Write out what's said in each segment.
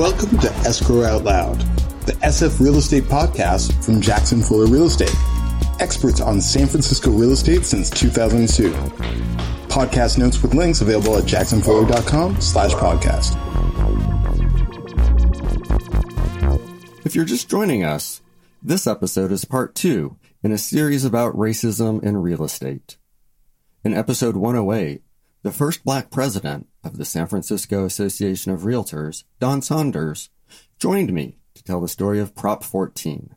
Welcome to Escrow Out Loud, the SF Real Estate podcast from Jackson Fuller Real Estate, experts on San Francisco real estate since 2002. Podcast notes with links available at jacksonfuller.com slash podcast. If you're just joining us, this episode is part two in a series about racism in real estate. In episode 108, the first black president of the San Francisco Association of Realtors, Don Saunders, joined me to tell the story of Prop 14,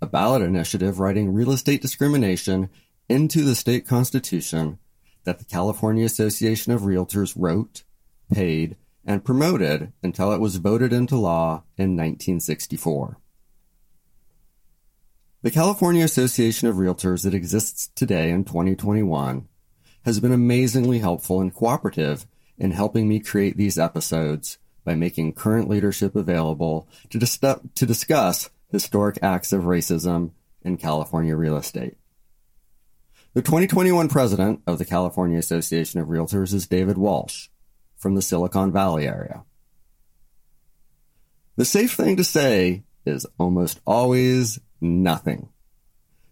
a ballot initiative writing real estate discrimination into the state constitution that the California Association of Realtors wrote, paid, and promoted until it was voted into law in 1964. The California Association of Realtors that exists today in 2021 has been amazingly helpful and cooperative in helping me create these episodes by making current leadership available to, dis- to discuss historic acts of racism in California real estate. The 2021 president of the California Association of Realtors is David Walsh from the Silicon Valley area. The safe thing to say is almost always nothing.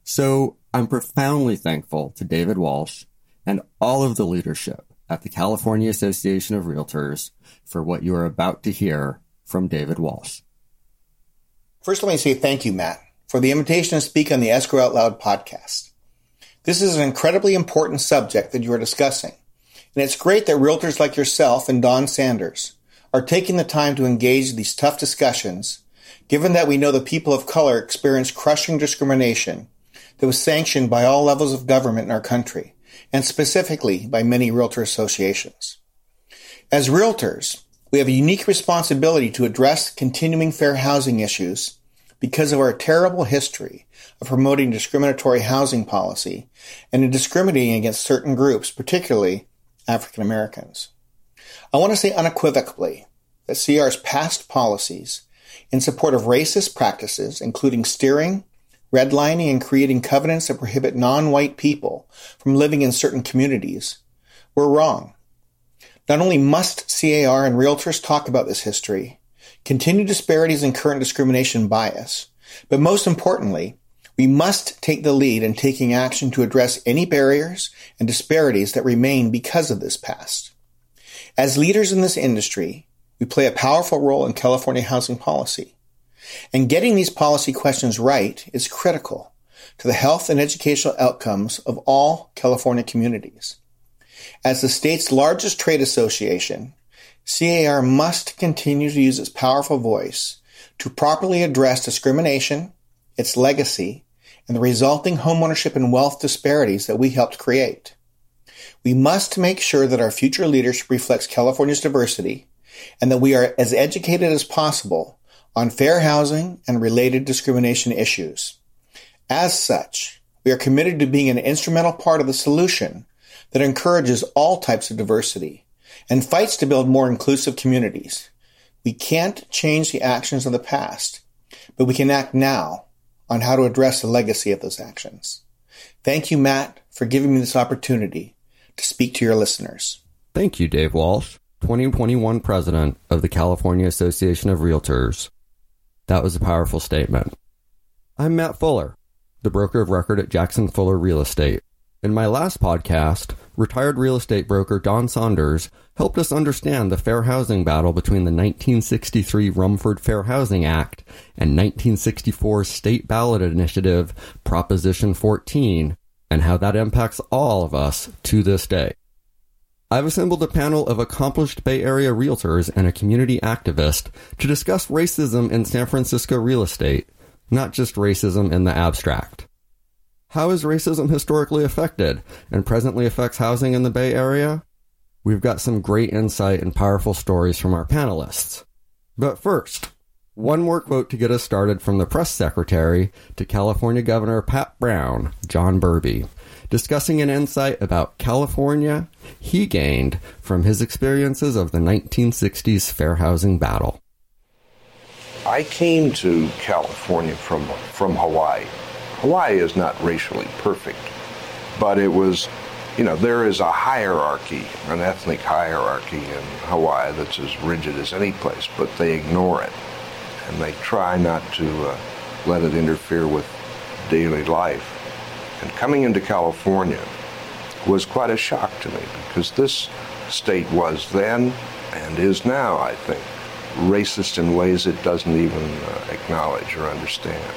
So I'm profoundly thankful to David Walsh and all of the leadership at the California Association of Realtors for what you are about to hear from David Walsh. First, let me say thank you, Matt, for the invitation to speak on the Escrow Out Loud podcast. This is an incredibly important subject that you are discussing, and it's great that realtors like yourself and Don Saunders are taking the time to engage these tough discussions, given that we know the people of color experience crushing discrimination that was sanctioned by all levels of government in our country and specifically by many realtor associations. As realtors, we have a unique responsibility to address continuing fair housing issues because of our terrible history of promoting discriminatory housing policy and in discriminating against certain groups, particularly African Americans. I want to say unequivocally that CAR's past policies in support of racist practices, including steering, redlining and creating covenants that prohibit non-white people from living in certain communities were wrong. Not only must CAR and realtors talk about this history, continue disparities and current discrimination bias, but most importantly, we must take the lead in taking action to address any barriers and disparities that remain because of this past. As leaders in this industry, we play a powerful role in California housing policy. And getting these policy questions right is critical to the health and educational outcomes of all California communities. As the state's largest trade association, CAR must continue to use its powerful voice to properly address discrimination, its legacy, and the resulting homeownership and wealth disparities that we helped create. We must make sure that our future leadership reflects California's diversity and that we are as educated as possible on fair housing and related discrimination issues. As such, we are committed to being an instrumental part of the solution that encourages all types of diversity and fights to build more inclusive communities. We can't change the actions of the past, but we can act now on how to address the legacy of those actions. Thank you, Matt, for giving me this opportunity to speak to your listeners. Thank you, Dave Walsh, 2021 President of the California Association of Realtors. That was a powerful statement. I'm Matt Fuller, the broker of record at Jackson Fuller Real Estate. In my last podcast, retired real estate broker Don Saunders helped us understand the fair housing battle between the 1963 Rumford Fair Housing Act and 1964 state ballot initiative Proposition 14 and how that impacts all of us to this day. I've assembled a panel of accomplished Bay Area realtors and a community activist to discuss racism in San Francisco real estate, not just racism in the abstract. How is racism historically affected and presently affects housing in the Bay Area? We've got some great insight and powerful stories from our panelists. But first, one more quote to get us started from the press secretary to California Governor Pat Brown, John Burby, discussing an insight about California he gained from his experiences of the 1960s fair housing battle. I came to California from, from Hawaii. Hawaii is not racially perfect, but it was you know, there is a hierarchy, an ethnic hierarchy in Hawaii that's as rigid as any place, but they ignore it. And they try not to uh, let it interfere with daily life. And coming into California was quite a shock to me because this state was then and is now, I think, racist in ways it doesn't even uh, acknowledge or understand.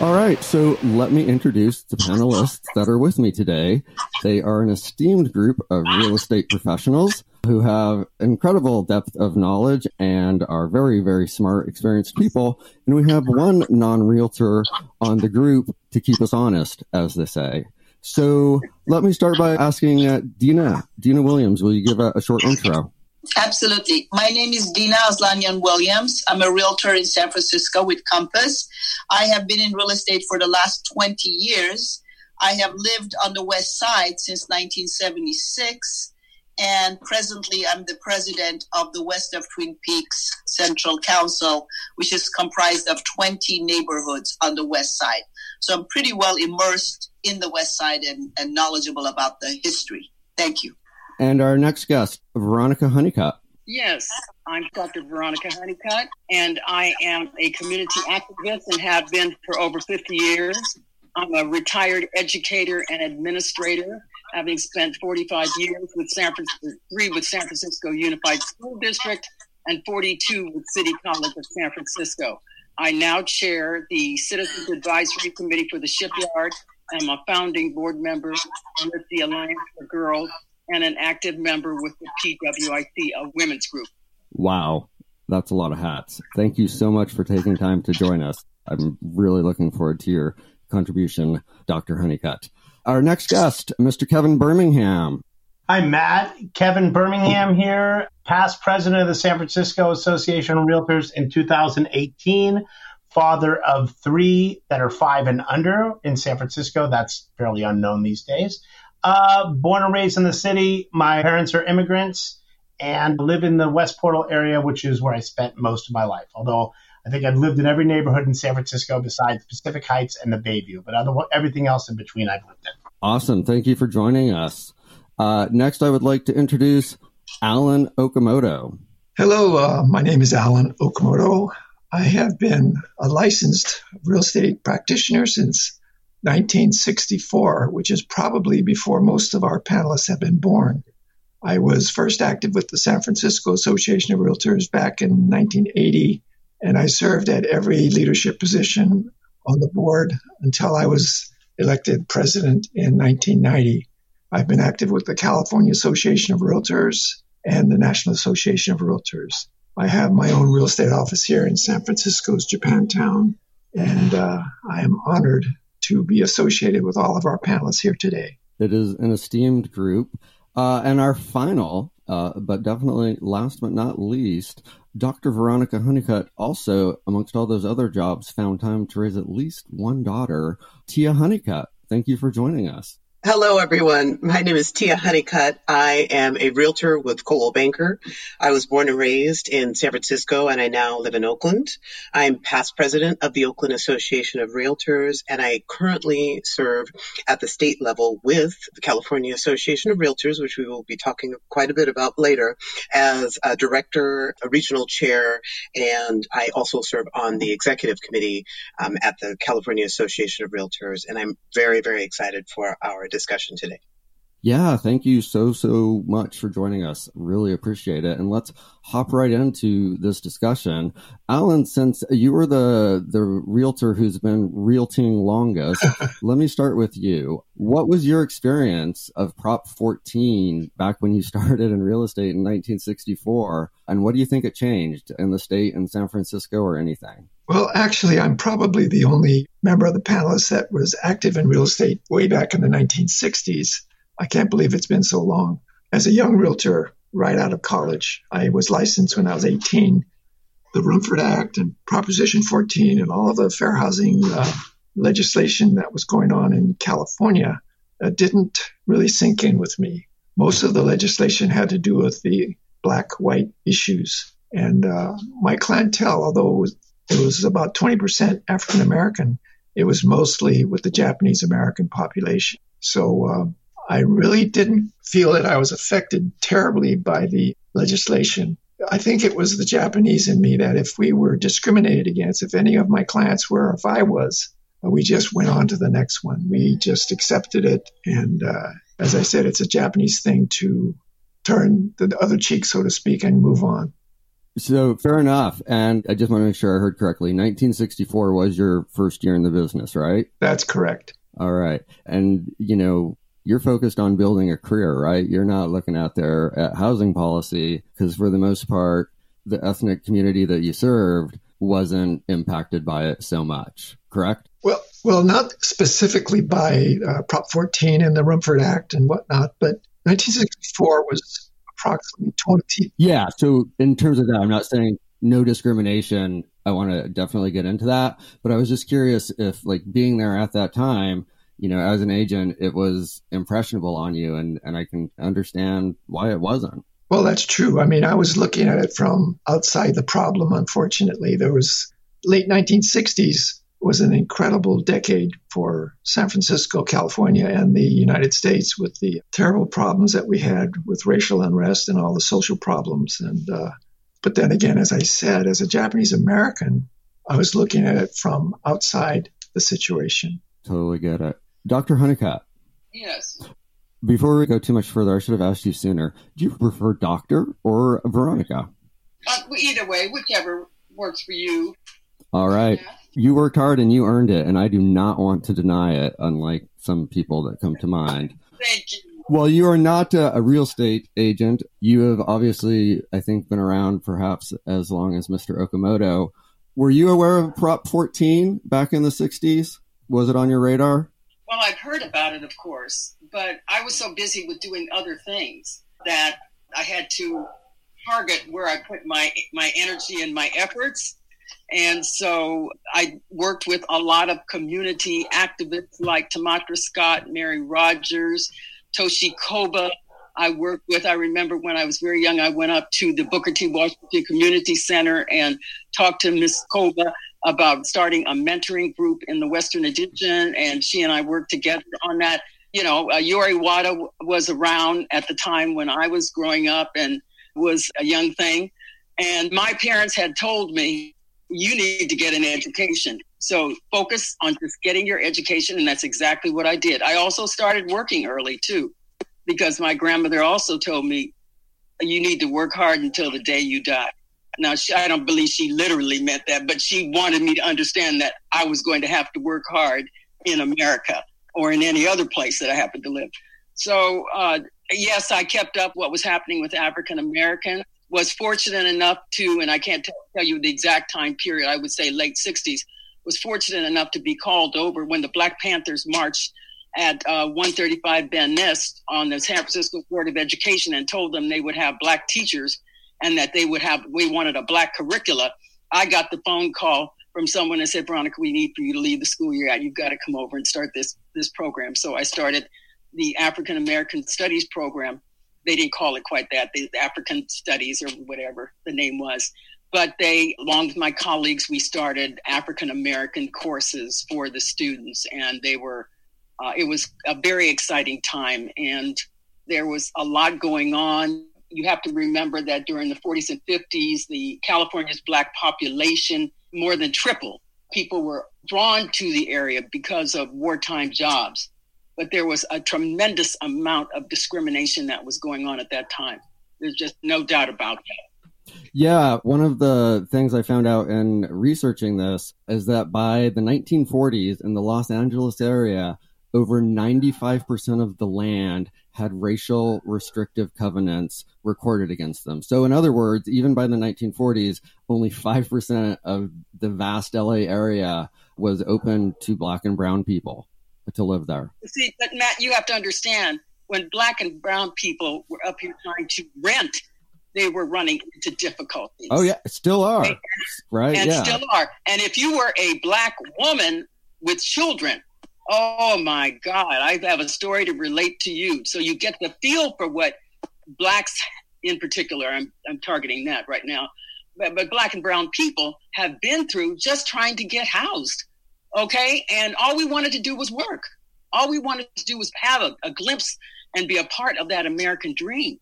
All right, so let me introduce the panelists that are with me today. They are an esteemed group of real estate professionals who have incredible depth of knowledge and are very, very smart, experienced people. And we have one non realtor on the group to keep us honest, as they say. So let me start by asking uh, Dina, Dina Williams, will you give a, a short intro? Absolutely. My name is Dina Aslanyan Williams. I'm a realtor in San Francisco with Compass. I have been in real estate for the last 20 years. I have lived on the West Side since 1976. And presently, I'm the president of the West of Twin Peaks Central Council, which is comprised of 20 neighborhoods on the West Side. So I'm pretty well immersed in the West Side and, and knowledgeable about the history. Thank you. And our next guest, Veronica Honeycutt. Yes, I'm Dr. Veronica Honeycutt, and I am a community activist and have been for over 50 years. I'm a retired educator and administrator, having spent 45 years with San Francisco, three with San Francisco Unified School District and 42 with City College of San Francisco. I now chair the Citizens Advisory Committee for the Shipyard. I'm a founding board member with the Alliance for Girls and an active member with the PWIC, a women's group. Wow, that's a lot of hats. Thank you so much for taking time to join us. I'm really looking forward to your contribution, Dr. Honeycutt. Our next guest, Mr. Kevin Birmingham. Hi, Matt. Kevin Birmingham here, past president of the San Francisco Association of Realtors in 2018, father of three that are five and under in San Francisco. That's fairly unknown these days. Uh, born and raised in the city. My parents are immigrants and live in the West Portal area, which is where I spent most of my life. Although I think I've lived in every neighborhood in San Francisco besides Pacific Heights and the Bayview, but other, everything else in between I've lived in. Awesome. Thank you for joining us. Uh, next, I would like to introduce Alan Okamoto. Hello, uh, my name is Alan Okamoto. I have been a licensed real estate practitioner since 1964, which is probably before most of our panelists have been born. I was first active with the San Francisco Association of Realtors back in 1980, and I served at every leadership position on the board until I was elected president in 1990. I've been active with the California Association of Realtors and the National Association of Realtors. I have my own real estate office here in San Francisco's Japantown, and uh, I am honored to be associated with all of our panelists here today. It is an esteemed group. Uh, and our final, uh, but definitely last but not least, Dr. Veronica Honeycutt also, amongst all those other jobs, found time to raise at least one daughter, Tia Honeycutt. Thank you for joining us. Hello, everyone. My name is Tia Honeycutt. I am a realtor with Coldwell Banker. I was born and raised in San Francisco, and I now live in Oakland. I'm past president of the Oakland Association of Realtors, and I currently serve at the state level with the California Association of Realtors, which we will be talking quite a bit about later, as a director, a regional chair, and I also serve on the executive committee um, at the California Association of Realtors. And I'm very, very excited for our discussion today. Yeah, thank you so, so much for joining us. Really appreciate it. And let's hop right into this discussion. Alan, since you were the, the realtor who's been realting longest, let me start with you. What was your experience of Prop 14 back when you started in real estate in 1964? And what do you think it changed in the state in San Francisco or anything? Well, actually, I'm probably the only member of the panelists that was active in real estate way back in the 1960s. I can't believe it's been so long. As a young realtor, right out of college, I was licensed when I was 18. The Rumford Act and Proposition 14 and all of the fair housing uh, legislation that was going on in California uh, didn't really sink in with me. Most of the legislation had to do with the black white issues. And uh, my clientele, although it was, it was about 20% African American, it was mostly with the Japanese American population. So uh, I really didn't feel that I was affected terribly by the legislation. I think it was the Japanese in me that if we were discriminated against, if any of my clients were, if I was, we just went on to the next one. We just accepted it. And uh, as I said, it's a Japanese thing to turn the other cheek, so to speak, and move on. So fair enough. And I just want to make sure I heard correctly. 1964 was your first year in the business, right? That's correct. All right. And, you know, you're focused on building a career, right? You're not looking out there at housing policy because for the most part, the ethnic community that you served wasn't impacted by it so much, correct? Well, well, not specifically by uh, Prop 14 and the Rumford Act and whatnot, but 1964 was approximately 20. Yeah. So in terms of that, I'm not saying no discrimination. I want to definitely get into that, but I was just curious if, like, being there at that time, you know, as an agent, it was impressionable on you, and and I can understand why it wasn't. Well, that's true. I mean, I was looking at it from outside the problem. Unfortunately, there was late 1960s was an incredible decade for San Francisco, California, and the United States with the terrible problems that we had with racial unrest and all the social problems. And uh, but then again, as I said, as a Japanese American, I was looking at it from outside the situation. Totally get it. Dr. Honeycutt. Yes. Before we go too much further, I should have asked you sooner. Do you prefer doctor or Veronica? Uh, either way, whichever works for you. All right. Yeah. You worked hard and you earned it, and I do not want to deny it, unlike some people that come to mind. Thank you. Well, you are not a, a, real estate agent. You have obviously, I think, been around perhaps as long as Mr. Okamoto. Were you aware of Prop 14 back in the 60s? Was it on your radar? Well, I've heard about it, of course, but I was so busy with doing other things that I had to target where I put my my energy and my efforts. And so I worked with a lot of community activists like Tamatra Scott, Mary Rogers, Toshi Koba. I worked with, I remember when I was very young, I went up to the Booker T. Washington Community Center and talked to Miss Koba about starting a mentoring group in the Western Addition, and she and I worked together on that. You know, uh, Yori Wada was around at the time when I was growing up and was a young thing. And my parents had told me, you need to get an education. So focus on just getting your education. And that's exactly what I did. I also started working early too, because my grandmother also told me, you need to work hard until the day you die. Now, she, I don't believe she literally meant that, but she wanted me to understand that I was going to have to work hard in America or in any other place that I happened to live. So, uh, yes, I kept up what was happening with African Americans. Was fortunate enough to, and I can't tell, tell you the exact time period, I would say late 60s, was fortunate enough to be called over when the Black Panthers marched at uh, 135 Van Ness on the San Francisco Board of Education and told them they would have black teachers and that they would have, we wanted a black curricula. I got the phone call from someone and said, Veronica, we need for you to leave the school year out. You've got to come over and start this, this program. So I started the African American Studies program. They didn't call it quite that, the African Studies or whatever the name was. But they, along with my colleagues, we started African American courses for the students, and they were, uh, it was a very exciting time. And there was a lot going on you have to remember that during the 40s and 50s, the California's black population more than tripled. People were drawn to the area because of wartime jobs, but there was a tremendous amount of discrimination that was going on at that time. There's just no doubt about that. Yeah, one of the things I found out in researching this is that by the 1940s in the Los Angeles area, over 95% of the land had racial restrictive covenants recorded against them. So, in other words, even by the 1940s, only 5% of the vast LA area was open to black and brown people to live there. See, but Matt, you have to understand when black and brown people were up here trying to rent, they were running into difficulties. Oh, yeah, still are. Right? right? And yeah. still are. And if you were a black woman with children, Oh my God, I have a story to relate to you. So you get the feel for what blacks in particular, I'm, I'm targeting that right now, but, but black and brown people have been through just trying to get housed. Okay. And all we wanted to do was work. All we wanted to do was have a, a glimpse and be a part of that American dream.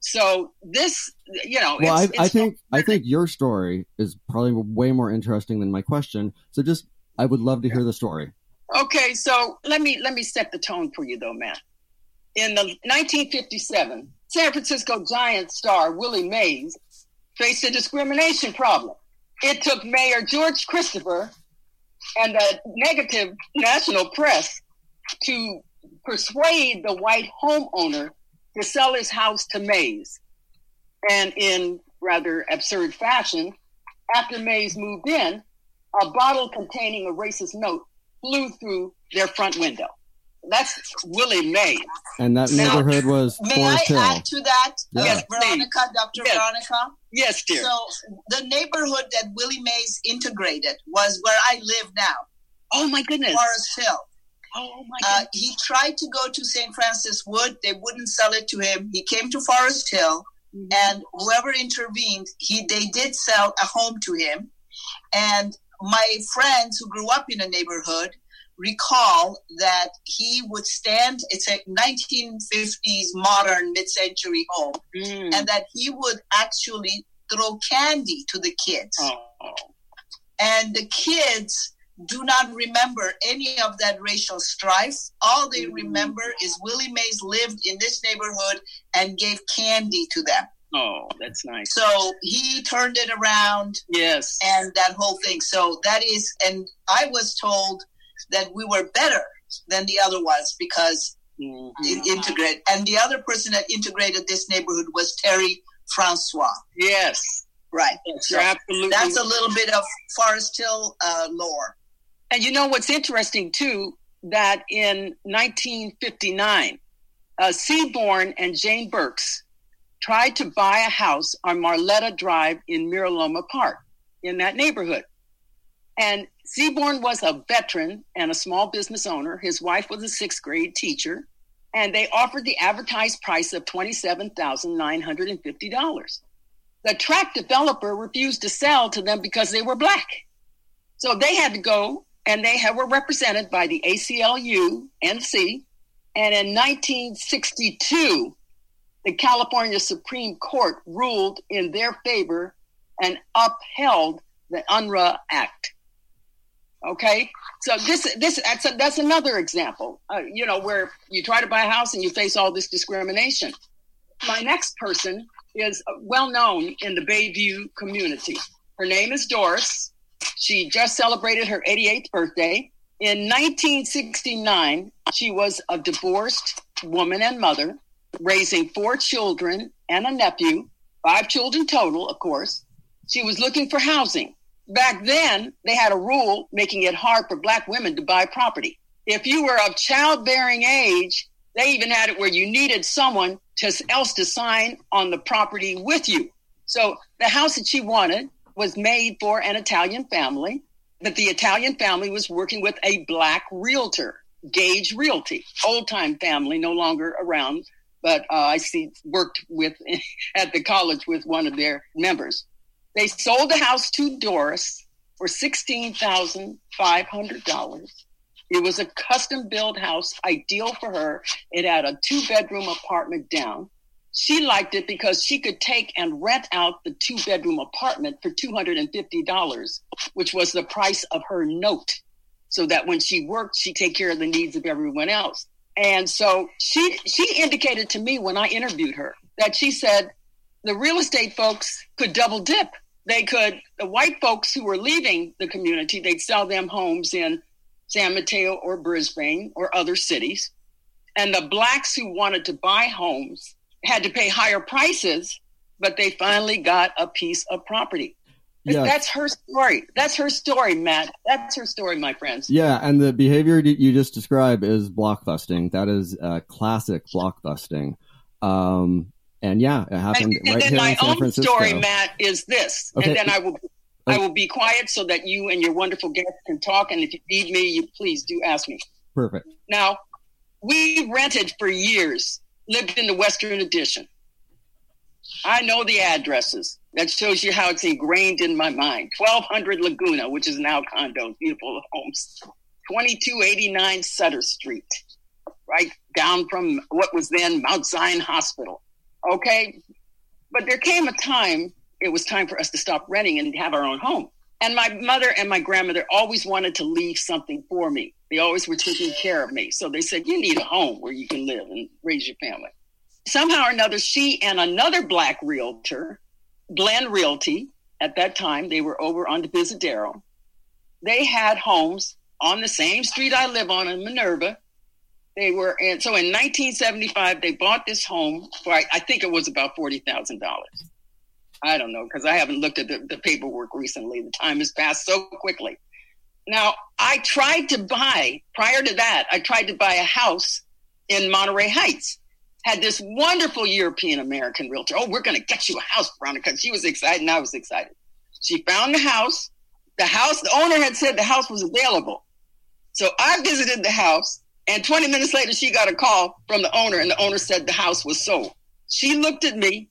So this, you know, well, it's, I, it's I think I think your story is probably way more interesting than my question. So just, I would love to hear the story. Okay, so let me let me set the tone for you, though, Matt. In the 1957, San Francisco Giants star Willie Mays faced a discrimination problem. It took Mayor George Christopher and the negative national press to persuade the white homeowner to sell his house to Mays. And in rather absurd fashion, after Mays moved in, a bottle containing a racist note flew through their front window. That's Willie Mays. And that Now, neighborhood was May Forest I Hill. add to that, Yeah. Yes, Veronica, Dr. Yes. Veronica? Yes, dear. So the neighborhood that Willie Mays integrated was where I live now, oh my goodness. Forest Hill. Oh my Uh, goodness. he tried to go to St. Francis Wood. They wouldn't sell it to him. He came to Forest Hill, Mm-hmm. and whoever intervened, he they did sell a home to him. And my friends who grew up in the neighborhood recall that he would stand. It's a 1950s modern mid-century home, Mm. and that he would actually throw candy to the kids Oh. and the kids do not remember any of that racial strife. All they remember is Willie Mays lived in this neighborhood and gave candy to them. Oh, that's nice. So he turned it around Yes. and that whole thing. So that is, and I was told that we were better than the other ones because it integrated. And the other person that integrated this neighborhood was Terry Francois. Yes. Right. Yes, So absolutely that's a little bit of Forest Hill uh, lore. And you know what's interesting too? That in 1959, uh, Seaborn and Jane Burks tried to buy a house on Marletta Drive in Miraloma Park in that neighborhood. And Seaborn was a veteran and a small business owner. His wife was a sixth grade teacher. And they offered the advertised price of $27,950. The tract developer refused to sell to them because they were black. So they had to go, and they were represented by the ACLU NC. And in 1962, the California Supreme Court ruled in their favor and upheld the Unruh Act. Okay, so this this that's, a, that's another example. Uh, you know where you try to buy a house and you face all this discrimination. My next person is well known in the Bayview community. Her name is Doris. She just celebrated her 88th birthday. In 1969, she was a divorced woman and mother, raising four children and a nephew, five children total, of course. She was looking for housing. Back then, they had a rule making it hard for black women to buy property. If you were of childbearing age, they even had it where you needed someone to, else to sign on the property with you. So the house that she wanted was made for an Italian family, but the Italian family was working with a black realtor, Gage Realty, old time family, no longer around, but uh, I see worked with at the college with one of their members. They sold the house to Doris for sixteen thousand five hundred dollars. It was a custom built house, ideal for her. It had a two bedroom apartment down. She liked it because she could take and rent out the two bedroom apartment for $250, which was the price of her note. So that when she worked, she'd take care of the needs of everyone else. And so she, she indicated to me when I interviewed her that she said the real estate folks could double dip. They could, the white folks who were leaving the community, they'd sell them homes in San Mateo or Brisbane or other cities. And the blacks who wanted to buy homes had to pay higher prices, but they finally got a piece of property. Yeah. That's her story. That's her story, Matt. That's her story, my friends. Yeah, and the behavior you just described is blockbusting. That is uh, classic blockbusting. Um, and yeah, it happened and, and right then here my in San own Francisco. story, Matt, is this. Okay. And then I will I will be quiet so that you and your wonderful guests can talk. And if you need me, you please do ask me. Perfect. Now, we rented for years, lived in the Western Addition. I know the addresses. That shows you how it's ingrained in my mind. 1200 Laguna, which is now condos, beautiful homes. 2289 Sutter Street. right down from what was then Mount Zion Hospital. Okay. But there came a time, it was time for us to stop renting and have our own home. And my mother and my grandmother always wanted to leave something for me. They always were taking care of me. So they said, You need a home where you can live and raise your family. Somehow or another, she and another black realtor, Glen Realty, at that time, they were over on the Divisadero. They had homes on the same street I live on in Minerva. They were, and so in 1975, they bought this home for, I, I think it was about $40,000. I don't know, because I haven't looked at the, the paperwork recently. The time has passed so quickly. Now, I tried to buy, prior to that, I tried to buy a house in Monterey Heights. Had this wonderful European American realtor. Oh, we're going to get you a house, Veronica. She was excited and I was excited. She found the house. The house, the owner had said the house was available. So I visited the house, and 20 minutes later, she got a call from the owner, and the owner said the house was sold. She looked at me,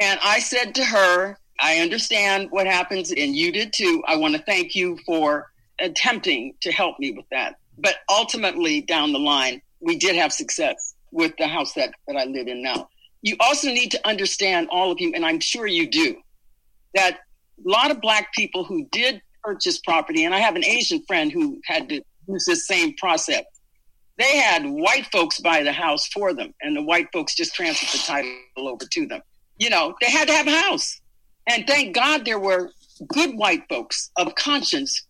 and I said to her, I understand what happens, and you did too. I want to thank you for attempting to help me with that. But ultimately, down the line, we did have success with the house that, that I live in now. You also need to understand, all of you, and I'm sure you do, that a lot of Black people who did purchase property, and I have an Asian friend who had to use this same process. They had white folks buy the house for them, and the white folks just transferred the title over to them. You know, they had to have a house. And thank God there were good white folks of conscience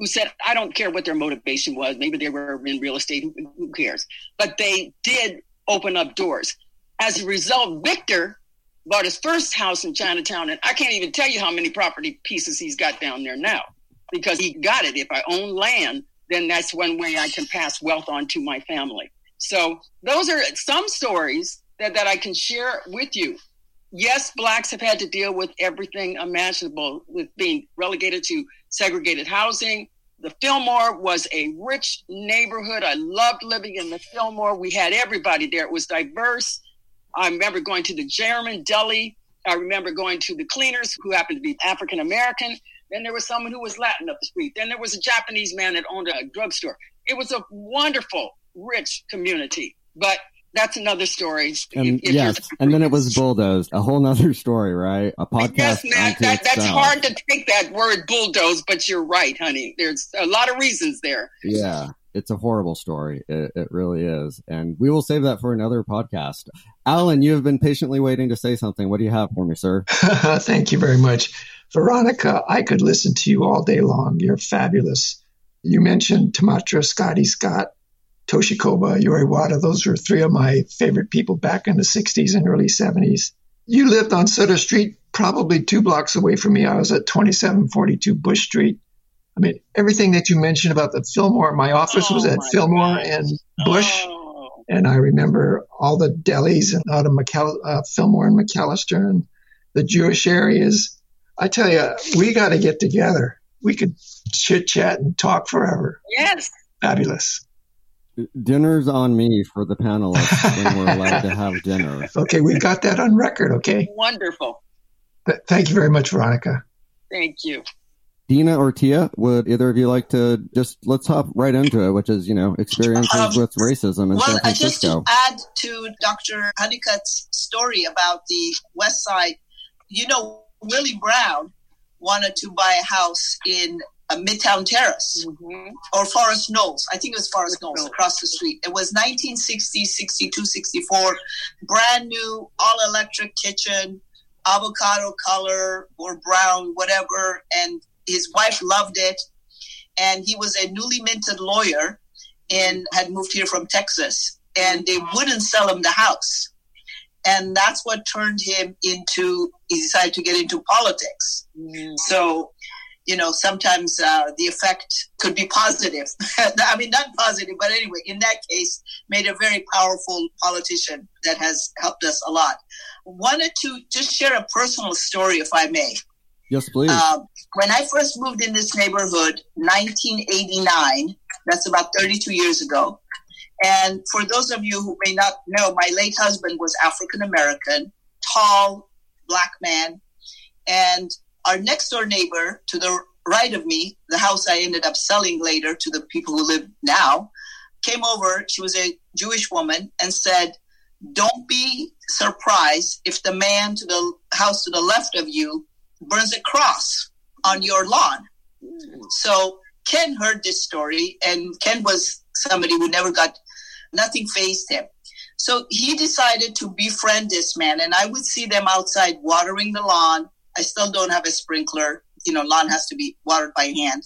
who said, I don't care what their motivation was. Maybe they were in real estate, who, cares? But they did open up doors. As a result, Victor bought his first house in Chinatown, and I can't even tell you how many property pieces he's got down there now because he got it. If I own land, then that's one way I can pass wealth on to my family. So those are some stories that, that I can share with you. Yes, blacks have had to deal with everything imaginable, with being relegated to segregated housing. The Fillmore was a rich neighborhood. I loved living in the Fillmore. We had everybody there. It was diverse. I remember going to the German deli. I remember going to the cleaners who happened to be African American. Then there was someone who was Latin up the street. Then there was a Japanese man that owned a drugstore. It was a wonderful, rich community. But that's another story. And yes, and then it was bulldozed. A whole nother story, right? A podcast. Yes, Matt, that, that's hard to take that word bulldoze, but you're right, honey. There's a lot of reasons there. Yeah it's a horrible story. It, it, really is. And we will save that for another podcast. Alan, you have been patiently waiting to say something. What do you have for me, sir? Thank you very much. Veronica, I could listen to you all day long. You're fabulous. You mentioned Tamatra, Scotty Scott, Toshi Koba, Yori Wada. Those were three of my favorite people back in the 60s and early 70s. You lived on Sutter Street, probably two blocks away from me. I was at 2742 Bush Street I mean, everything that you mentioned about the Fillmore, my office oh was at Fillmore gosh. and Bush. Oh. And I remember all the delis and out of McAll- uh, Fillmore and McAllister and the Jewish areas. I tell you, we got to get together. We could chit chat and talk forever. Yes. Fabulous. Dinner's on me for the panelists when we're allowed to have dinner. Okay, we got that on record. Okay. Wonderful. Th- thank you very much, Veronica. Thank you. Dina or Tia, would either of you like to just let's hop right into it, which is you know experiences um, with racism in well, San Francisco. Just to add to Dr. Honeycutt's story about the West Side, you know, Willie Brown wanted to buy a house in a Midtown Terrace mm-hmm. or Forest Knolls. I think it was Forest Knolls across the street. It was 1960, 62, 64, brand new, all electric kitchen, avocado color or brown, whatever, and his wife loved it, and he was a newly minted lawyer and had moved here from Texas, and they wouldn't sell him the house. And that's what turned him into, he decided to get into politics. Mm. So, you know, sometimes uh, the effect could be positive. I mean, not positive, but anyway, in that case, made a very powerful politician that has helped us a lot. Wanted to just share a personal story, if I may. Yes, please. Uh, when I first moved in this neighborhood, 1989, that's about 32 years ago. And for those of you who may not know, my late husband was African American, tall, black man. And our next door neighbor to the right of me, the house I ended up selling later to the people who live now, came over. She was a Jewish woman and said, "Don't be surprised if the man to the house to the left of you burns a cross on your lawn." So Ken heard this story, and Ken was somebody who never got nothing faced him. So he decided to befriend this man, and I would see them outside watering the lawn. I still don't have a sprinkler. You know, lawn has to be watered by hand.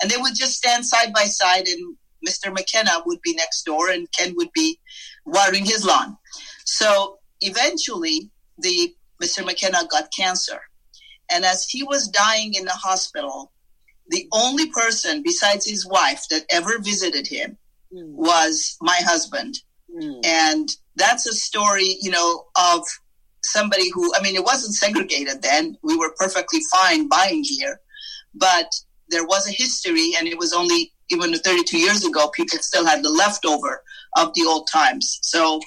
And they would just stand side by side, and Mr. McKenna would be next door, and Ken would be watering his lawn. So eventually, the Mr. McKenna got cancer. And as he was dying in the hospital, the only person besides his wife that ever visited him mm. was my husband. Mm. And that's a story, you know, of somebody who, I mean, it wasn't segregated then. We were perfectly fine buying here, but there was a history, and it was only even 32 years ago, people still had the leftover of the old times. So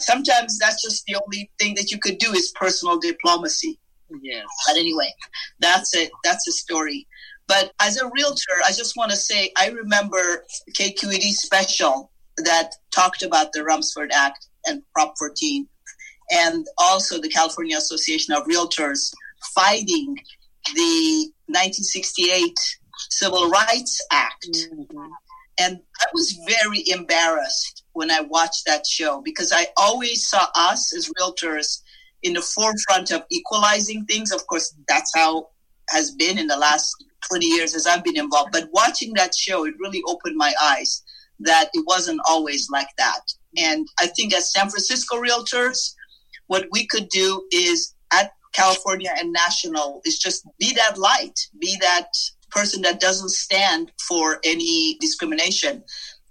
sometimes that's just the only thing that you could do is personal diplomacy. Yes. But anyway, that's it. That's a story. But as a realtor, I just want to say I remember KQED special that talked about the Rumford Act and Prop 14, and also the California Association of Realtors fighting the 1968 Civil Rights Act. Mm-hmm. And I was very embarrassed when I watched that show because I always saw us as realtors in the forefront of equalizing things. Of course, that's how has been in the last 20 years as I've been involved. But watching that show, it really opened my eyes that it wasn't always like that. And I think as San Francisco realtors, what we could do is at California and national is just be that light, be that person that doesn't stand for any discrimination.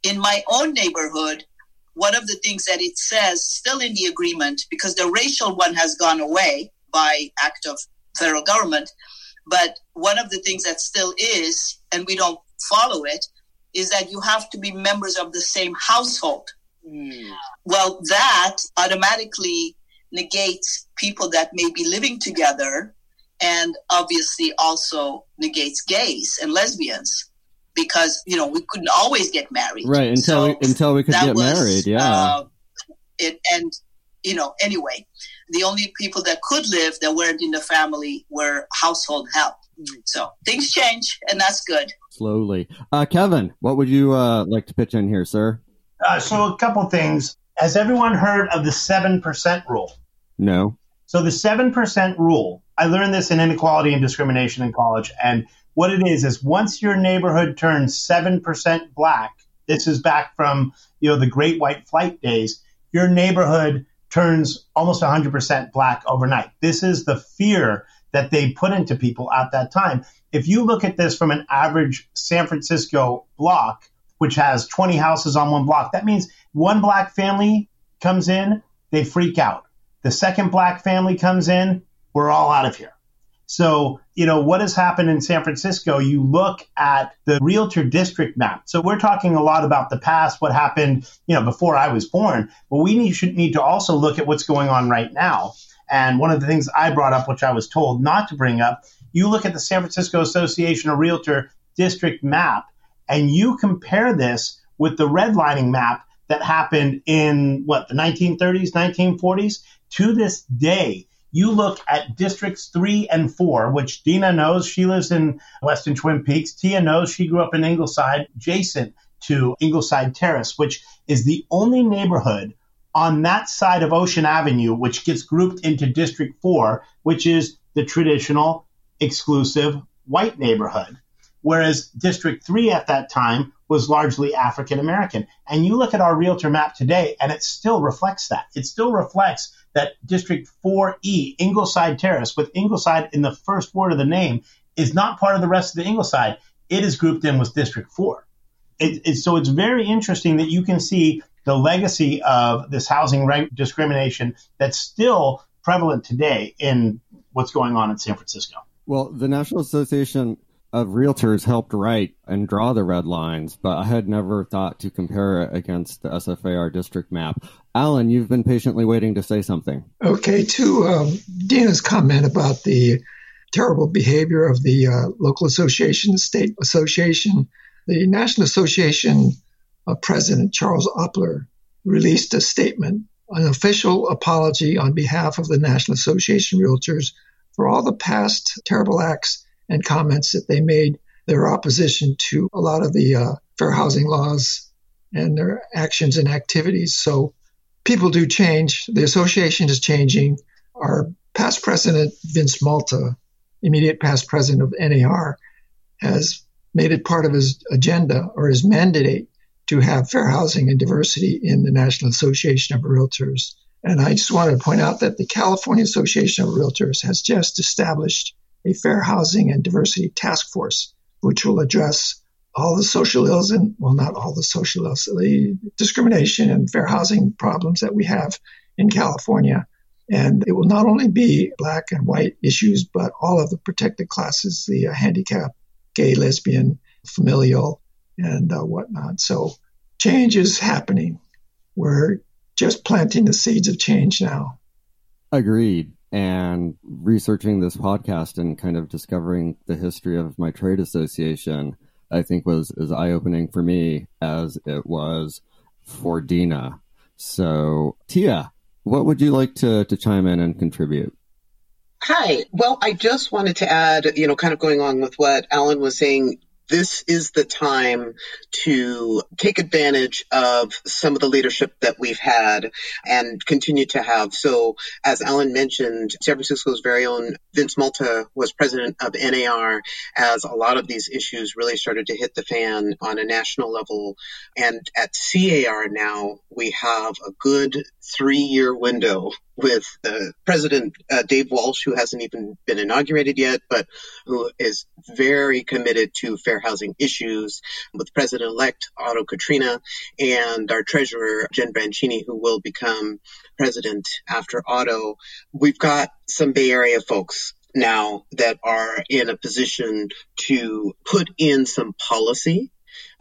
In my own neighborhood, one of the things that it says still in the agreement, because the racial one has gone away by act of federal government, but one of the things that still is, and we don't follow it, is that you have to be members of the same household. Mm. Well, that automatically negates people that may be living together and obviously also negates gays and lesbians because you know we couldn't always get married. Right until so we, until we could get was, married yeah. uh, it, and you know anyway the only people that could live that weren't in the family were household help. So things change and that's good. Slowly. Uh, kevin what would you uh, like to pitch in here sir? Uh, so a couple things has everyone heard of the 7% rule no so the 7% rule I learned this in inequality and discrimination in college. And what it is is once your neighborhood turns seven percent black, this is back from you know the Great White Flight days. Your neighborhood turns almost 100% black overnight. This is the fear that they put into people at that time. If you look at this from an average San Francisco block, which has 20 houses on one block, that means one black family comes in, they freak out. The second black family comes in, we're all out of here. So, you know, what has happened in San Francisco? You look at the realtor district map. So we're talking a lot about the past, what happened, you know, before I was born, but we need, should need to also look at what's going on right now. And one of the things I brought up, which I was told not to bring up, you look at the San Francisco Association of Realtor district map and you compare this with the redlining map that happened in what, the 1930s, 1940s. To this day, you look at districts three and four, which Dina knows. She lives in West of Twin Peaks. Tia knows she grew up in Ingleside, adjacent to Ingleside Terrace, which is the only neighborhood on that side of Ocean Avenue, which gets grouped into District 4, which is the traditional exclusive white neighborhood. Whereas District 3 at that time was largely African American. And you look at our realtor map today, and it still reflects that. It still reflects that District 4E, Ingleside Terrace, with Ingleside in the first word of the name, is not part of the rest of the Ingleside. It is grouped in with District 4. It, it, so it's very interesting that you can see the legacy of this housing discrimination that's still prevalent today in what's going on in San Francisco. Well, the National Association of realtors helped write and draw the red lines, but I had never thought to compare it against the SFAR district map. Alan, you've been patiently waiting to say something. Okay, to um, Dina's comment about the terrible behavior of the uh, local association, state association, the National Association uh, President Charles Oppler released a statement, an official apology on behalf of the National Association of Realtors for all the past terrible acts and comments that they made, their opposition to a lot of the uh, fair housing laws and their actions and activities. So people do change. The association is changing. Our past president, Vince Malta, immediate past president of NAR, has made it part of his agenda or his mandate to have fair housing and diversity in the National Association of Realtors. And I just wanted to point out that the California Association of Realtors has just established a fair housing and diversity task force, which will address all the social ills and, well, not all the social ills, the discrimination and fair housing problems that we have in California. And it will not only be black and white issues, but all of the protected classes, the uh, handicap, gay, lesbian, familial, and uh, whatnot. So change is happening. We're just planting the seeds of change now. Agreed. And researching this podcast and kind of discovering the history of my trade association, I think was as eye opening for me as it was for Dina. So, Tia, what would you like to, to chime in and contribute? Hi. Well, I just wanted to add, you know, kind of going on with what Alan was saying, this is the time to take advantage of some of the leadership that we've had and continue to have. So, as Alan mentioned, San Francisco's very own Vince Malta was president of NAR as a lot of these issues really started to hit the fan on a national level. And at CAR now, we have a good three year window with uh, President uh, Dave Walsh, who hasn't even been inaugurated yet, but who is very committed to fair housing issues, with President elect Otto Catrina and our treasurer, Jen Branchini, who will become president after Otto. We've got some Bay Area folks now that are in a position to put in some policy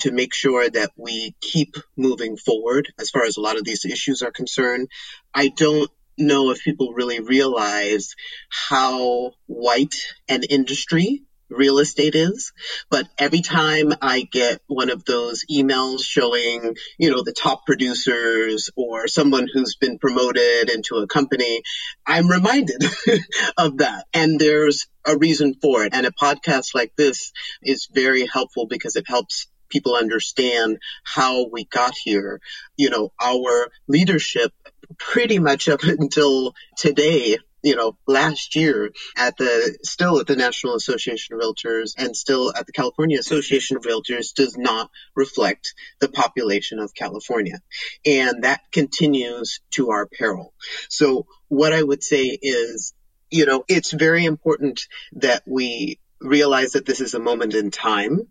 to make sure that we keep moving forward as far as a lot of these issues are concerned. I don't know if people really realize how white an industry real estate is. But every time I get one of those emails showing, you know, the top producers or someone who's been promoted into a company, I'm reminded of that. And there's a reason for it. And a podcast like this is very helpful because it helps people understand how we got here. You know, our leadership pretty much up until today you know, last year at the, still at the National Association of Realtors and still at the California Association of Realtors does not reflect the population of California. And that continues to our peril. So what I would say is, you know, it's very important that we realize that this is a moment in time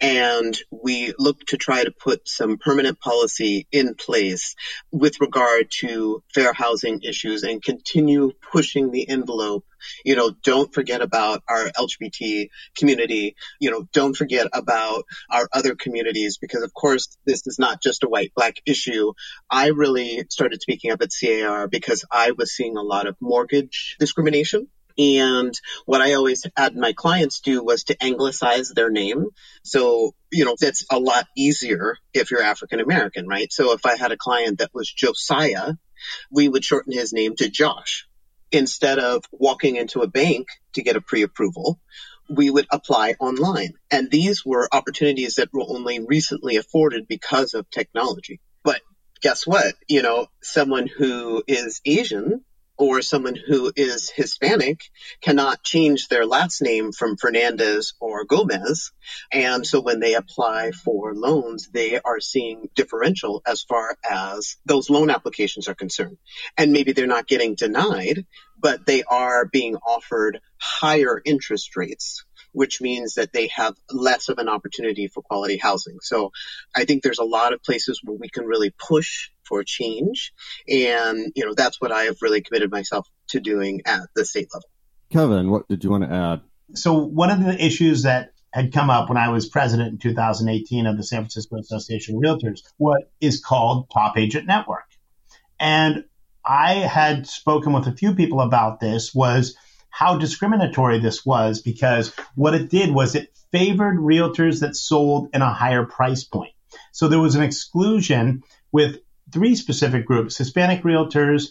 and we look to try to put some permanent policy in place with regard to fair housing issues and continue pushing the envelope. You know, don't forget about our LGBT community. You know, don't forget about our other communities because of course this is not just a white black issue. I really started speaking up at CAR because I was seeing a lot of mortgage discrimination and what I always had my clients do was to anglicize their name. So, you know, that's a lot easier if you're African American, right? So if I had a client that was Josiah, we would shorten his name to Josh. Instead of walking into a bank to get a pre-approval, we would apply online. And these were opportunities that were only recently afforded because of technology. But guess what? You know, someone who is Asian or someone who is Hispanic cannot change their last name from Fernandez or Gomez. And so when they apply for loans, they are seeing differential as far as those loan applications are concerned. And maybe they're not getting denied, but they are being offered higher interest rates which means that they have less of an opportunity for quality housing. So I think there's a lot of places where we can really push for change. And, you know, that's what I have really committed myself to doing at the state level. Kevin, what did you want to add? So, one of the issues that had come up when I was president in 2018 of the San Francisco Association of Realtors, what is called Top Agent Network. And I had spoken with a few people about this was how discriminatory this was because what it did was it favored realtors that sold in a higher price point. So there was an exclusion with three specific groups Hispanic realtors,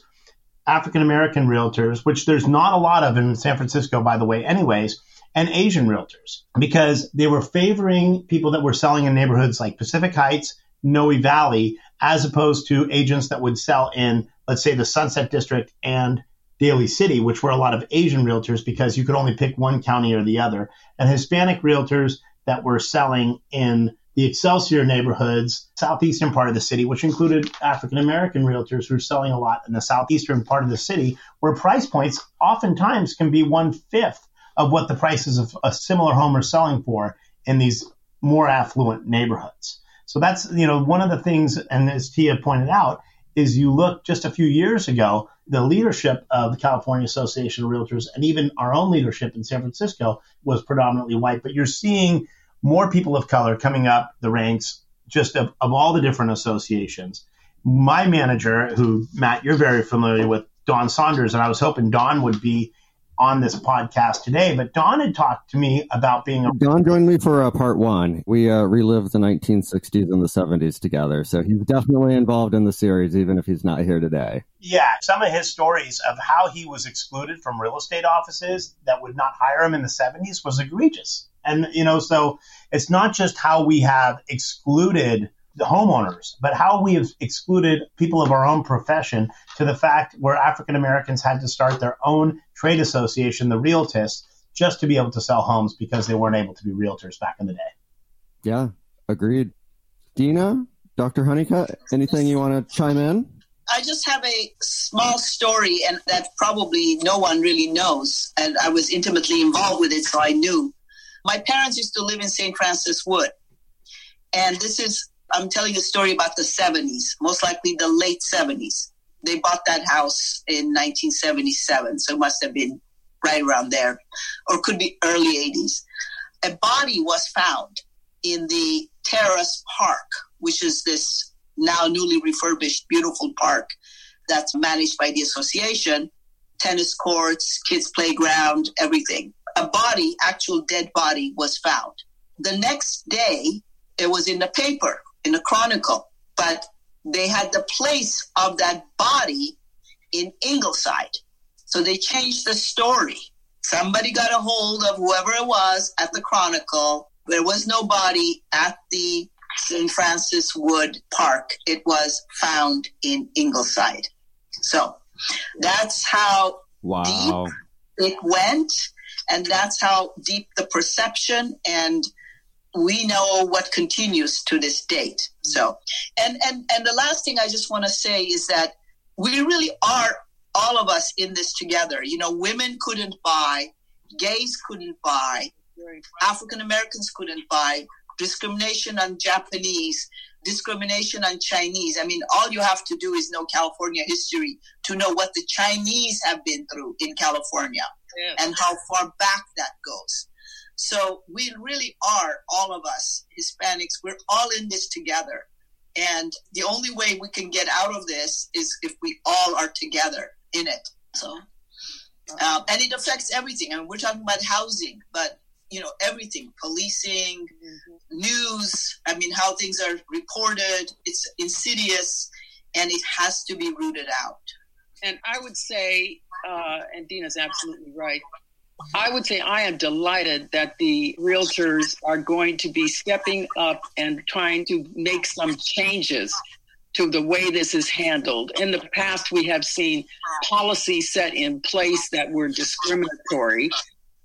African American realtors, which there's not a lot of in San Francisco, by the way, anyways, and Asian realtors, because they were favoring people that were selling in neighborhoods like Pacific Heights, Noe Valley, as opposed to agents that would sell in, let's say, the Sunset District and Daly City, which were a lot of Asian realtors because you could only pick one county or the other, and Hispanic realtors that were selling in the Excelsior neighborhoods, southeastern part of the city, which included African American realtors who are selling a lot in the southeastern part of the city, where price points oftentimes can be one fifth of what the prices of a similar home are selling for in these more affluent neighborhoods. So that's you know one of the things, and as Tia pointed out, is you look just a few years ago, the leadership of the California Association of Realtors and even our own leadership in San Francisco was predominantly white, but you're seeing more people of color coming up the ranks just of, of all the different associations. My manager, who Matt, you're very familiar with, Don Saunders, and I was hoping Don would be on this podcast today, but Don had talked to me about being a. Don joined me for uh, part one. We uh, relived the 1960s and the 70s together, so he's definitely involved in the series, even if he's not here today. Yeah, some of his stories of how he was excluded from real estate offices that would not hire him in the 70s was egregious. And, you know, so it's not just how we have excluded the homeowners, but how we have excluded people of our own profession to the fact where African Americans had to start their own trade association, the Realtists, just to be able to sell homes because they weren't able to be realtors back in the day. Yeah, agreed. Dina, Dr. Honeycutt, anything you want to chime in? I just have a small story, and that probably no one really knows. And I was intimately involved with it, so I knew. My parents used to live in St. Francis Wood. And this is, I'm telling a story about the 70s, most likely the late 70s. They bought that house in 1977, so it must have been right around there, or could be early 80s. A body was found in the Terrace Park, which is this now newly refurbished, beautiful park that's managed by the association. Tennis courts, kids' playground, everything a body, actual dead body, was found. The next day, it was in the paper, in the Chronicle, but they had the place of that body in Ingleside. So they changed the story. Somebody got a hold of whoever it was at the Chronicle. There was no body at the St. Francis Wood Park. It was found in Ingleside. So that's how wow. deep it went and that's how deep the perception and we know what continues to this date. So and and and the last thing i just want to say is that we really are all of us in this together. You know women couldn't buy gays couldn't buy african americans couldn't buy discrimination on japanese discrimination on chinese. I mean all you have to do is know california history to know what the chinese have been through in california and how far back that goes. So we really are, all of us, Hispanics, we're all in this together. And the only way we can get out of this is if we all are together in it. So, um, and it affects everything. I mean, we're talking about housing, but you know, everything, policing, mm-hmm. news. I mean, how things are reported. It's insidious, and it has to be rooted out. And I would say, uh, and Dina's absolutely right. I would say I am delighted that the realtors are going to be stepping up and trying to make some changes to the way this is handled. In the past, we have seen policies set in place that were discriminatory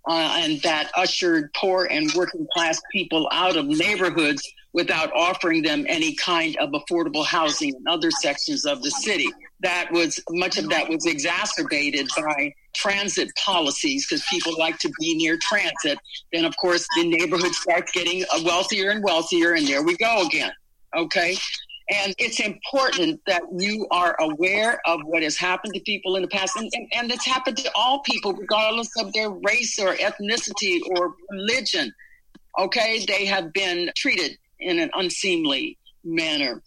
uh, and that ushered poor and working class people out of neighborhoods without offering them any kind of affordable housing in other sections of the city that was much of that was exacerbated by transit policies because people like to be near transit. Then, of course, the neighborhood starts getting uh, wealthier and wealthier, and there we go again. Okay. And it's important that you are aware of what has happened to people in the past. And, and, and it's happened to all people, regardless of their race or ethnicity or religion. Okay. They have been treated in an unseemly manner.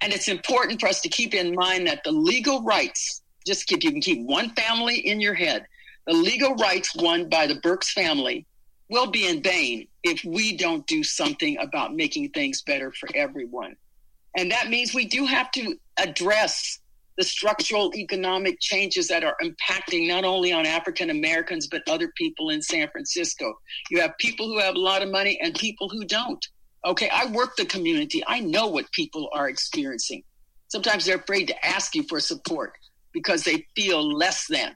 And it's important for us to keep in mind that the legal rights, just keep, you can keep one family in your head, the legal rights won by the Burks family will be in vain if we don't do something about making things better for everyone. And that means we do have to address the structural economic changes that are impacting not only on African Americans, but other people in San Francisco. You have people who have a lot of money and people who don't. Okay, I work the community. I know what people are experiencing. Sometimes they're afraid to ask you for support because they feel less than.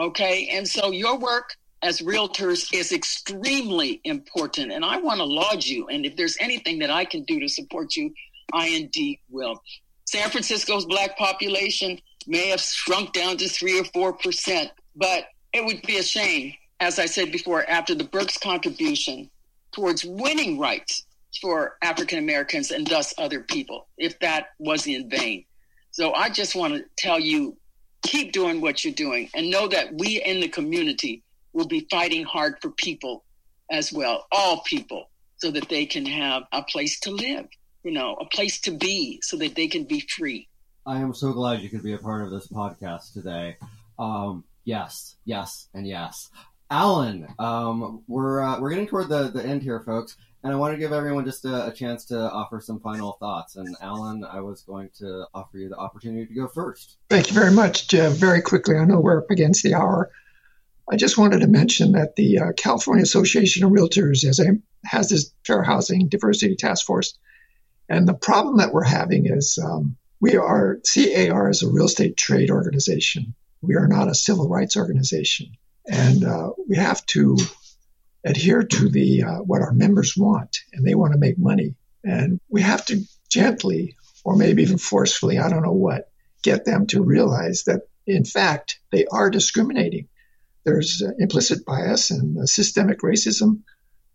Okay, and so your work as realtors is extremely important. And I want to laud you. And if there's anything that I can do to support you, I indeed will. San Francisco's black population may have shrunk down to three or four percent, but it would be a shame, as I said before, after the Burke's contribution towards winning rights for African Americans and thus other people, if that was in vain. So I just want to tell you keep doing what you're doing and know that we in the community will be fighting hard for people as well, all people, so that they can have a place to live, you know, a place to be, so that they can be free. I am so glad you could be a part of this podcast today. Um, yes, yes, and yes. Alan, um, we're uh, we're getting toward the, the end here, folks, and I want to give everyone just a, a, chance to offer some final thoughts. And Alan, I was going to offer you the opportunity to go first. Thank you very much, Jeff. Very quickly, I know we're up against the hour. I just wanted to mention that the uh, California Association of Realtors has, a, has this Fair Housing Diversity Task Force. And the problem that we're having is um, we are, CAR is a real estate trade organization. We are not a civil rights organization. And uh, we have to adhere to the uh, what our members want, and they want to make money. And we have to gently, or maybe even forcefully, I don't know what, get them to realize that, in fact, they are discriminating there's uh, implicit bias and uh, systemic racism.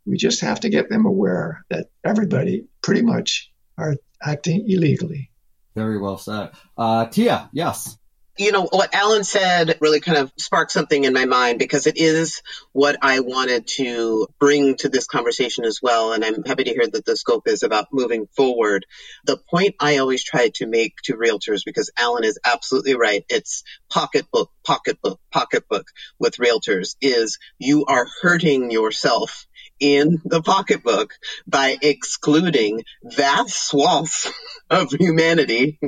We just have to get them aware that everybody pretty much are acting illegally. Very well said. Uh, Tia, yes you know, what Alan said really kind of sparked something in my mind because it is what I wanted to bring to this conversation as well. And I'm happy to hear that the scope is about moving forward. The point I always try to make to realtors, because Alan is absolutely right, it's pocketbook, pocketbook, pocketbook with realtors is you are hurting yourself in the pocketbook by excluding vast swaths of humanity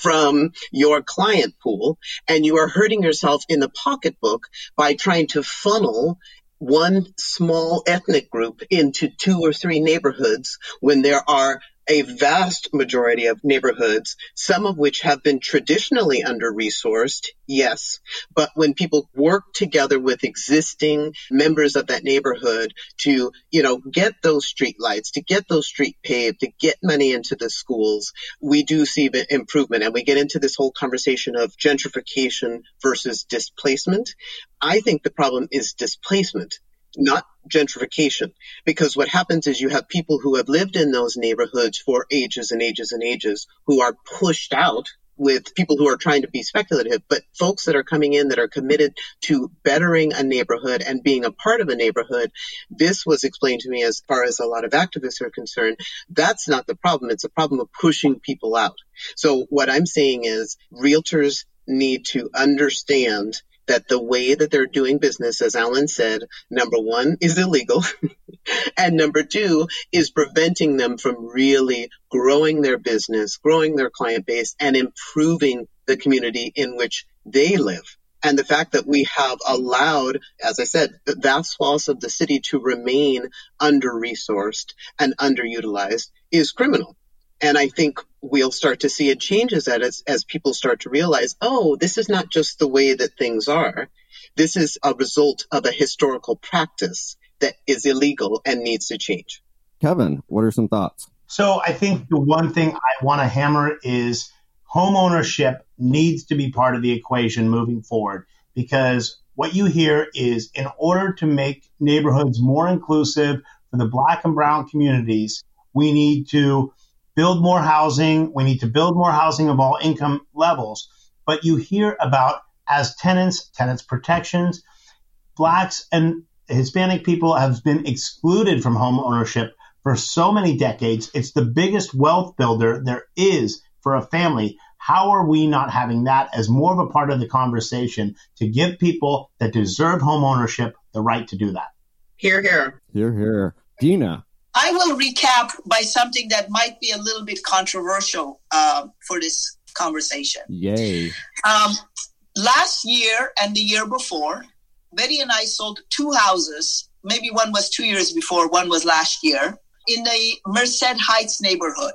from your client pool. And you are hurting yourself in the pocketbook by trying to funnel one small ethnic group into two or three neighborhoods when there are a vast majority of neighborhoods, some of which have been traditionally under resourced, yes. But when people work together with existing members of that neighborhood to, you know, get those street lights, to get those street paved, to get money into the schools, we do see improvement. And we get into this whole conversation of gentrification versus displacement. I think the problem is displacement not gentrification. Because what happens is you have people who have lived in those neighborhoods for ages and ages and ages who are pushed out with people who are trying to be speculative, but folks that are coming in that are committed to bettering a neighborhood and being a part of a neighborhood. This was explained to me as far as a lot of activists are concerned. That's not the problem. It's a problem of pushing people out. So what I'm saying is realtors need to understand that the way that they're doing business, as Alan said, number one is illegal. and number two is preventing them from really growing their business, growing their client base, and improving the community in which they live. And the fact that we have allowed, as I said, vast swaths of the city to remain under resourced and underutilized is criminal. And I think we'll start to see it changes that as, as people start to realize, oh, this is not just the way that things are. This is a result of a historical practice that is illegal and needs to change. Kevin, what are some thoughts? So I think the one thing I want to hammer is home ownership needs to be part of the equation moving forward because what you hear is in order to make neighborhoods more inclusive for the black and brown communities, we need to build more housing. We need to build more housing of all income levels. But you hear about as tenants, tenants protections, blacks and Hispanic people have been excluded from home ownership for so many decades. It's the biggest wealth builder there is for a family. How are we not having that as more of a part of the conversation to give people that deserve home ownership the right to do that? Hear, hear. Hear, hear. Dina, I will recap by something that might be a little bit controversial uh, for this conversation. Yay. Um, last year and the year before, Betty and I sold two houses. Maybe one was two years before, one was last year, in the Merced Heights neighborhood.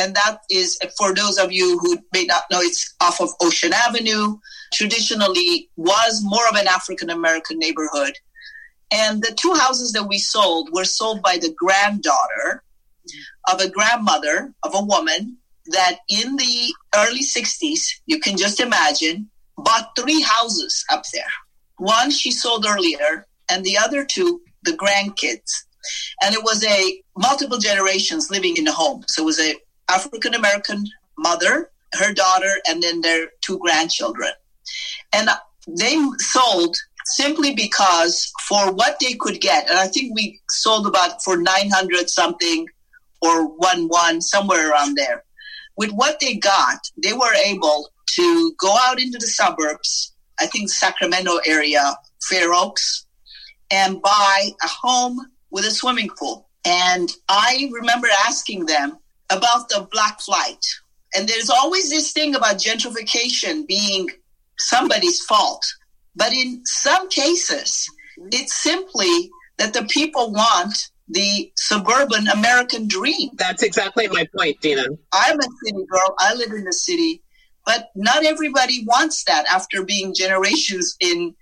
And that is, for those of you who may not know, it's off of Ocean Avenue. Traditionally was more of an African American neighborhood. And the two houses that we sold were sold by the granddaughter of a grandmother of a woman that in the early 60s, you can just imagine, bought three houses up there. One she sold earlier, and the other two, the grandkids. And it was a multiple generations living in the home. So it was a African American mother, her daughter, and then their two grandchildren. And they sold simply because for what they could get, and I think we sold about for 900 something or 1 1, somewhere around there. With what they got, they were able to go out into the suburbs, I think Sacramento area, Fair Oaks, and buy a home with a swimming pool. And I remember asking them about the black flight. And there's always this thing about gentrification being somebody's fault. But in some cases, it's simply that the people want the suburban American dream. That's exactly my point, Dina. I'm a city girl. I live in the city, but not everybody wants that after being generations in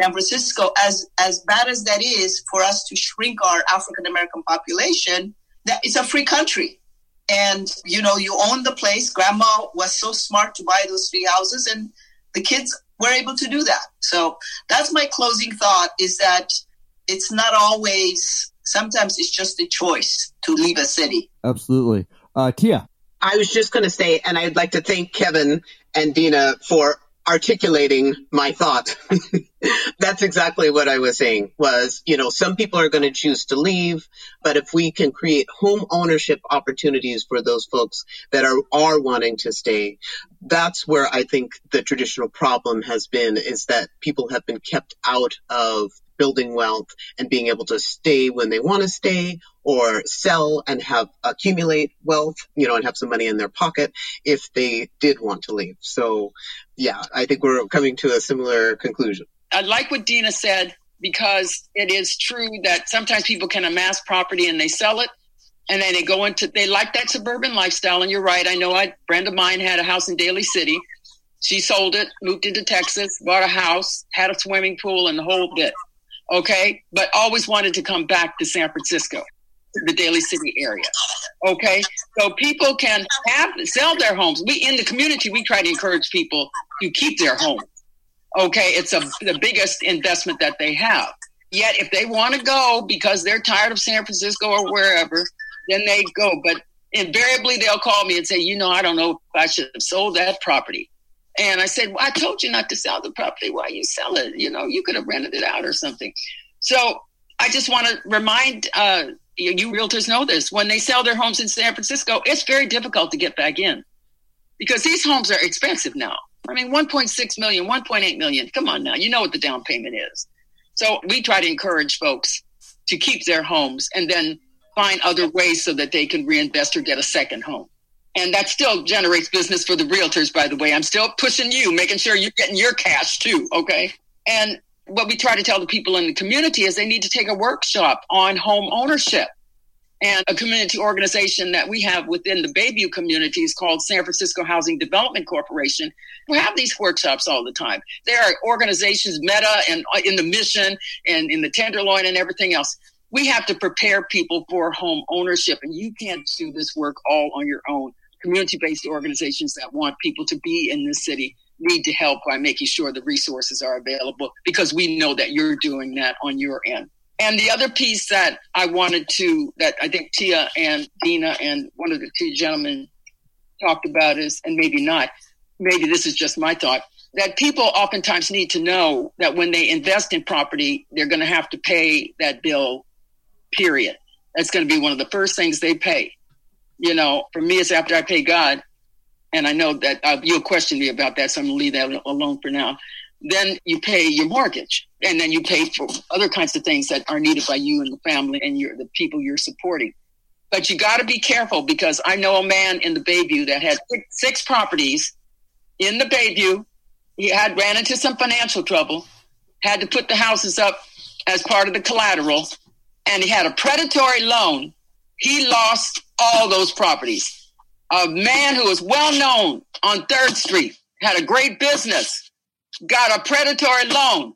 San Francisco. As as bad as that is for us to shrink our African American population, that it's a free country. And you know, you own the place. Grandma was so smart to buy those three houses, and the kids were able to do that. So that's my closing thought: is that it's not always sometimes it's just a choice to leave a city. Absolutely. Uh, Tia. I was just going to say, and I'd like to thank Kevin and Dina for articulating my thought. That's exactly what I was saying was, you know, some people are going to choose to leave, but if we can create home ownership opportunities for those folks that are, are wanting to stay, that's where I think the traditional problem has been is that people have been kept out of building wealth and being able to stay when they want to stay or sell and have accumulate wealth, you know, and have some money in their pocket if they did want to leave. So yeah, I think we're coming to a similar conclusion. I like what Dina said because it is true that sometimes people can amass property and they sell it and then they go into they like that suburban lifestyle and you're right i know a friend of mine had a house in daly city she sold it moved into texas bought a house had a swimming pool and the whole bit okay but always wanted to come back to san francisco the daly city area okay? So people can have sell their homes. We in the community we try to encourage people to keep their home. okay? It's a, the biggest investment that they have. Yet if they want to go because they're tired of san francisco or wherever then they go. But invariably they'll call me and say you know i don't know if i should have sold that property. And i said well, i told you not to sell the property. Why you sell it? You know you could have rented it out or something. So i just want to remind uh, you, realtors know this when they sell their homes in san francisco it's very difficult to get back in because these homes are expensive now I mean, 1.6 million, 1.8 million. Come on now. You know what the down payment is. So we try to encourage folks to keep their homes and then find other ways so that they can reinvest or get a second home. And that still generates business for the realtors, by the way. I'm still pushing you, making sure you're getting your cash too. Okay. And what we try to tell the people in the community is they need to take a workshop on home ownership and a community organization that we have within the Bayview community is called San Francisco Housing Development Corporation. We have these workshops all the time. There are organizations, MEDA, and uh, in the mission and in the Tenderloin and everything else. We have to prepare people for home ownership, and you can't do this work all on your own. Community based organizations that want people to be in this city need to help by making sure the resources are available because we know that you're doing that on your end. And the other piece that I wanted to, that I think Tia and Dina and one of the two gentlemen talked about is, and maybe not, maybe this is just my thought, that people oftentimes need to know that when they invest in property, they're going to have to pay that bill, period. That's going to be one of the first things they pay. You know, for me, it's after I pay God. And I know that uh, you'll question me about that, so I'm going to leave that alone for now then you pay your mortgage and then you pay for other kinds of things that are needed by you and the family and your the people you're supporting But you got to be careful because I know a man in the Bayview that had six, six properties in the Bayview. He had ran into some financial trouble, had to put the houses up as part of the collateral, and he had a predatory loan. He lost all those properties. A man who was well known on Third Street had a great business, got a predatory loan,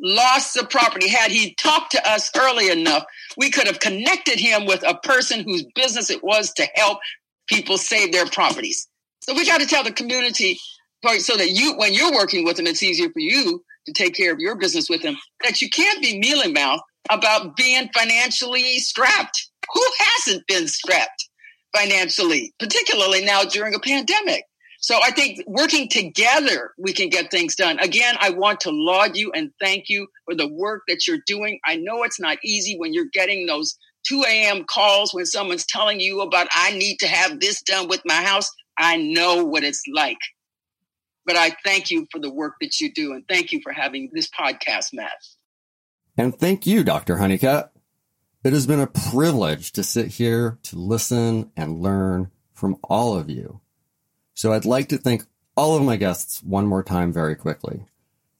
lost the property. Had he talked to us early enough, we could have connected him with a person whose business it was to help people save their properties. So we got to tell the community so that you, when you're working with them, it's easier for you to take care of your business with them, that you can't be mealy mouth about being financially strapped. Who hasn't been strapped financially, particularly now during a pandemic? So I think working together, we can get things done. Again, I want to laud you and thank you for the work that you're doing. I know it's not easy when you're getting those 2 a.m. calls when someone's telling you about, I need to have this done with my house. I know what it's like. But I thank you for the work that you do and thank you for having this podcast, Matt. And thank you, Dr. Honeycutt. It has been a privilege to sit here to listen and learn from all of you. So I'd like to thank all of my guests one more time very quickly.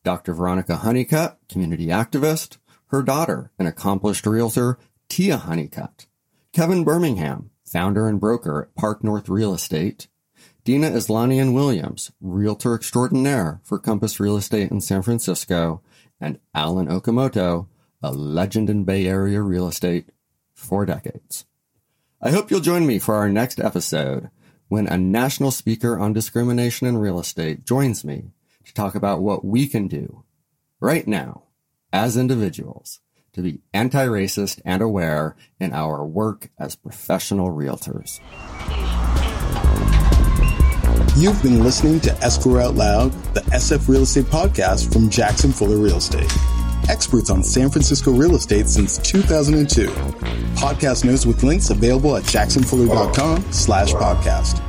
Dr. Veronica Honeycutt, community activist, her daughter, an accomplished realtor, Tia Honeycutt, Kevin Birmingham, founder and broker at Park North Real Estate, Dina Islanian Williams, realtor extraordinaire for Compass Real Estate in San Francisco, and Alan Okamoto, a legend in Bay Area real estate for decades. I hope you'll join me for our next episode when a national speaker on discrimination in real estate joins me to talk about what we can do right now as individuals to be anti-racist and aware in our work as professional realtors. You've been listening to Escrow Out Loud, the SF Real Estate podcast from Jackson Fuller Real Estate. Experts on San Francisco real estate since 2002. Podcast notes with links available at jacksonfuller.com slash podcast.